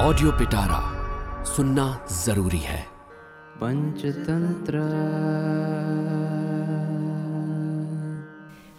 Audio पिटारा सुनना ज़रूरी है। पंचतंत्र।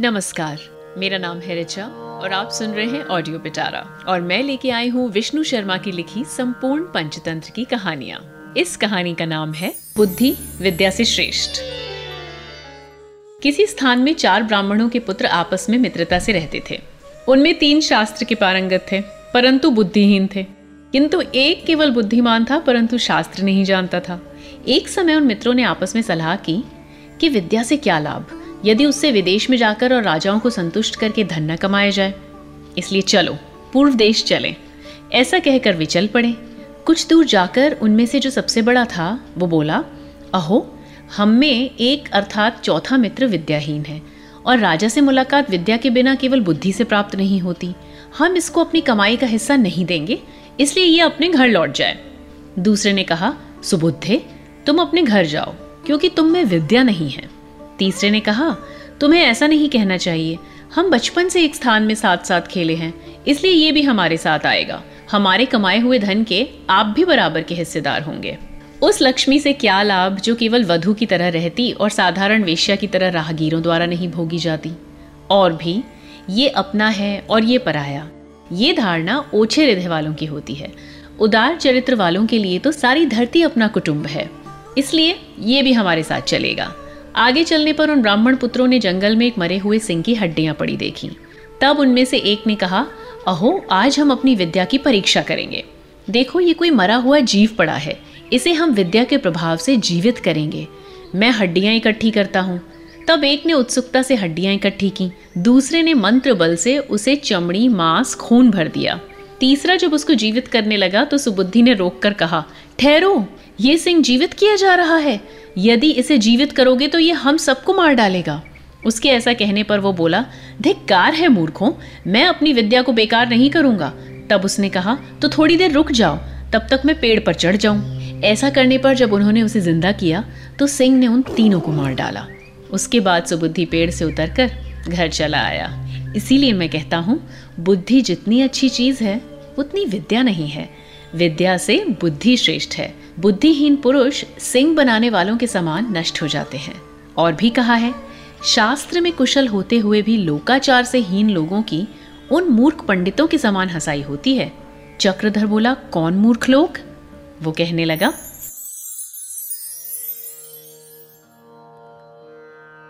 नमस्कार मेरा नाम है रिचा और आप सुन रहे हैं ऑडियो पिटारा और मैं लेके आई हूँ विष्णु शर्मा की लिखी संपूर्ण पंचतंत्र की कहानियाँ। इस कहानी का नाम है बुद्धि विद्या से श्रेष्ठ। किसी स्थान में चार ब्राह्मणों के पुत्र आपस में मित्रता से रहते थे। उनमें तीन शास्त्र के पारंगत थे परंतु बुद्धिहीन थे। किंतु एक केवल बुद्धिमान था, परंतु शास्त्र नहीं जानता था। एक समय उन मित्रों ने आपस में सलाह की कि विद्या से क्या लाभ? यदि उससे विदेश में जाकर और राजाओं को संतुष्ट करके धन न कमाया जाए। इसलिए चलो, पूर्व देश चलें। ऐसा कहकर वे चल पड़े। कुछ दूर जाकर उनमें से जो सबसे बड़ा था, वो बोला, अहो, हम में एक अर्थात चौथा मित्र विद्याहीन है, और राजा से मुलाकात विद्या के बिना केवल बुद्धि से प्राप्त नहीं होती। हम इसको अपनी कमाई का हिस्सा नहीं देंगे इसलिए ये अपने घर लौट जाए। दूसरे ने कहा, सुबुद्धे, तुम अपने घर जाओ, क्योंकि तुम में विद्या नहीं है। तीसरे ने कहा, तुम्हें ऐसा नहीं कहना चाहिए। हम बचपन से एक स्थान में साथ साथ खेले हैं, इसलिए ये भी हमारे साथ आएगा। हमारे कमाए हुए धन के आप भी बराबर के हिस्सेदार होंगे। उस लक्ष्मी से क्या लाभ जो केवल वधु की तरह रहती और साधारण वेश्या की तरह राहगीरों द्वारा नहीं भोगी जाती? और भी, ये अपना है और ये पराया। ये धारणा ओछे हृदय वालों की होती है। उदार चरित्र वालों के लिए तो सारी धरती अपना कुटुंब है। इसलिए ये भी हमारे साथ चलेगा। आगे चलने पर उन ब्राह्मण पुत्रों ने जंगल में एक मरे हुए सिंह की हड्डियाँ पड़ी देखी। तब उनमें से एक ने कहा, अहो, आज हम अपनी विद्या की परीक्षा करेंगे। देखो, ये कोई मरा हुआ जीव पड़ा है। इसे हम विद्या के प्रभाव से जीवित करेंगे। मैं हड्डियाँ इकट्ठी करता हूँ। तब एक ने उत्सुकता से हड्डियाँ इकट्ठी की। दूसरे ने मंत्र बल से उसे चमड़ी, मांस, खून भर दिया। तीसरा जब उसको जीवित करने लगा तो सुबुद्धि ने रोक कर कहा, ठहरो, ये सिंह जीवित किया जा रहा है। यदि इसे जीवित करोगे तो ये हम सबको मार डालेगा। उसके ऐसा कहने पर वो बोला, धिक्कार है मूर्खों, मैं अपनी विद्या को बेकार नहीं करूँगा। तब उसने कहा तो थोड़ी देर रुक जाओ, तब तक मैं पेड़ पर चढ़ जाऊँ। ऐसा करने पर जब उन्होंने उसे ज़िंदा किया तो सिंह ने उन तीनों को मार डाला। उसके बाद सुबुद्धि पेड़ से उतरकर घर चला आया। इसीलिए मैं कहता हूँ, बुद्धि जितनी अच्छी चीज़ है, उतनी विद्या नहीं है। विद्या से बुद्धि श्रेष्ठ है। बुद्धिहीन पुरुष सिंह बनाने वालों के समान नष्ट हो जाते हैं। और भी कहा है, शास्त्र में कुशल होते हुए भी लोकाचार से हीन लोगों की उन मूर्ख पंडितों के समान हंसाई होती है। चक्रधर बोला कौन मूर्ख लोग? वो कहने लगा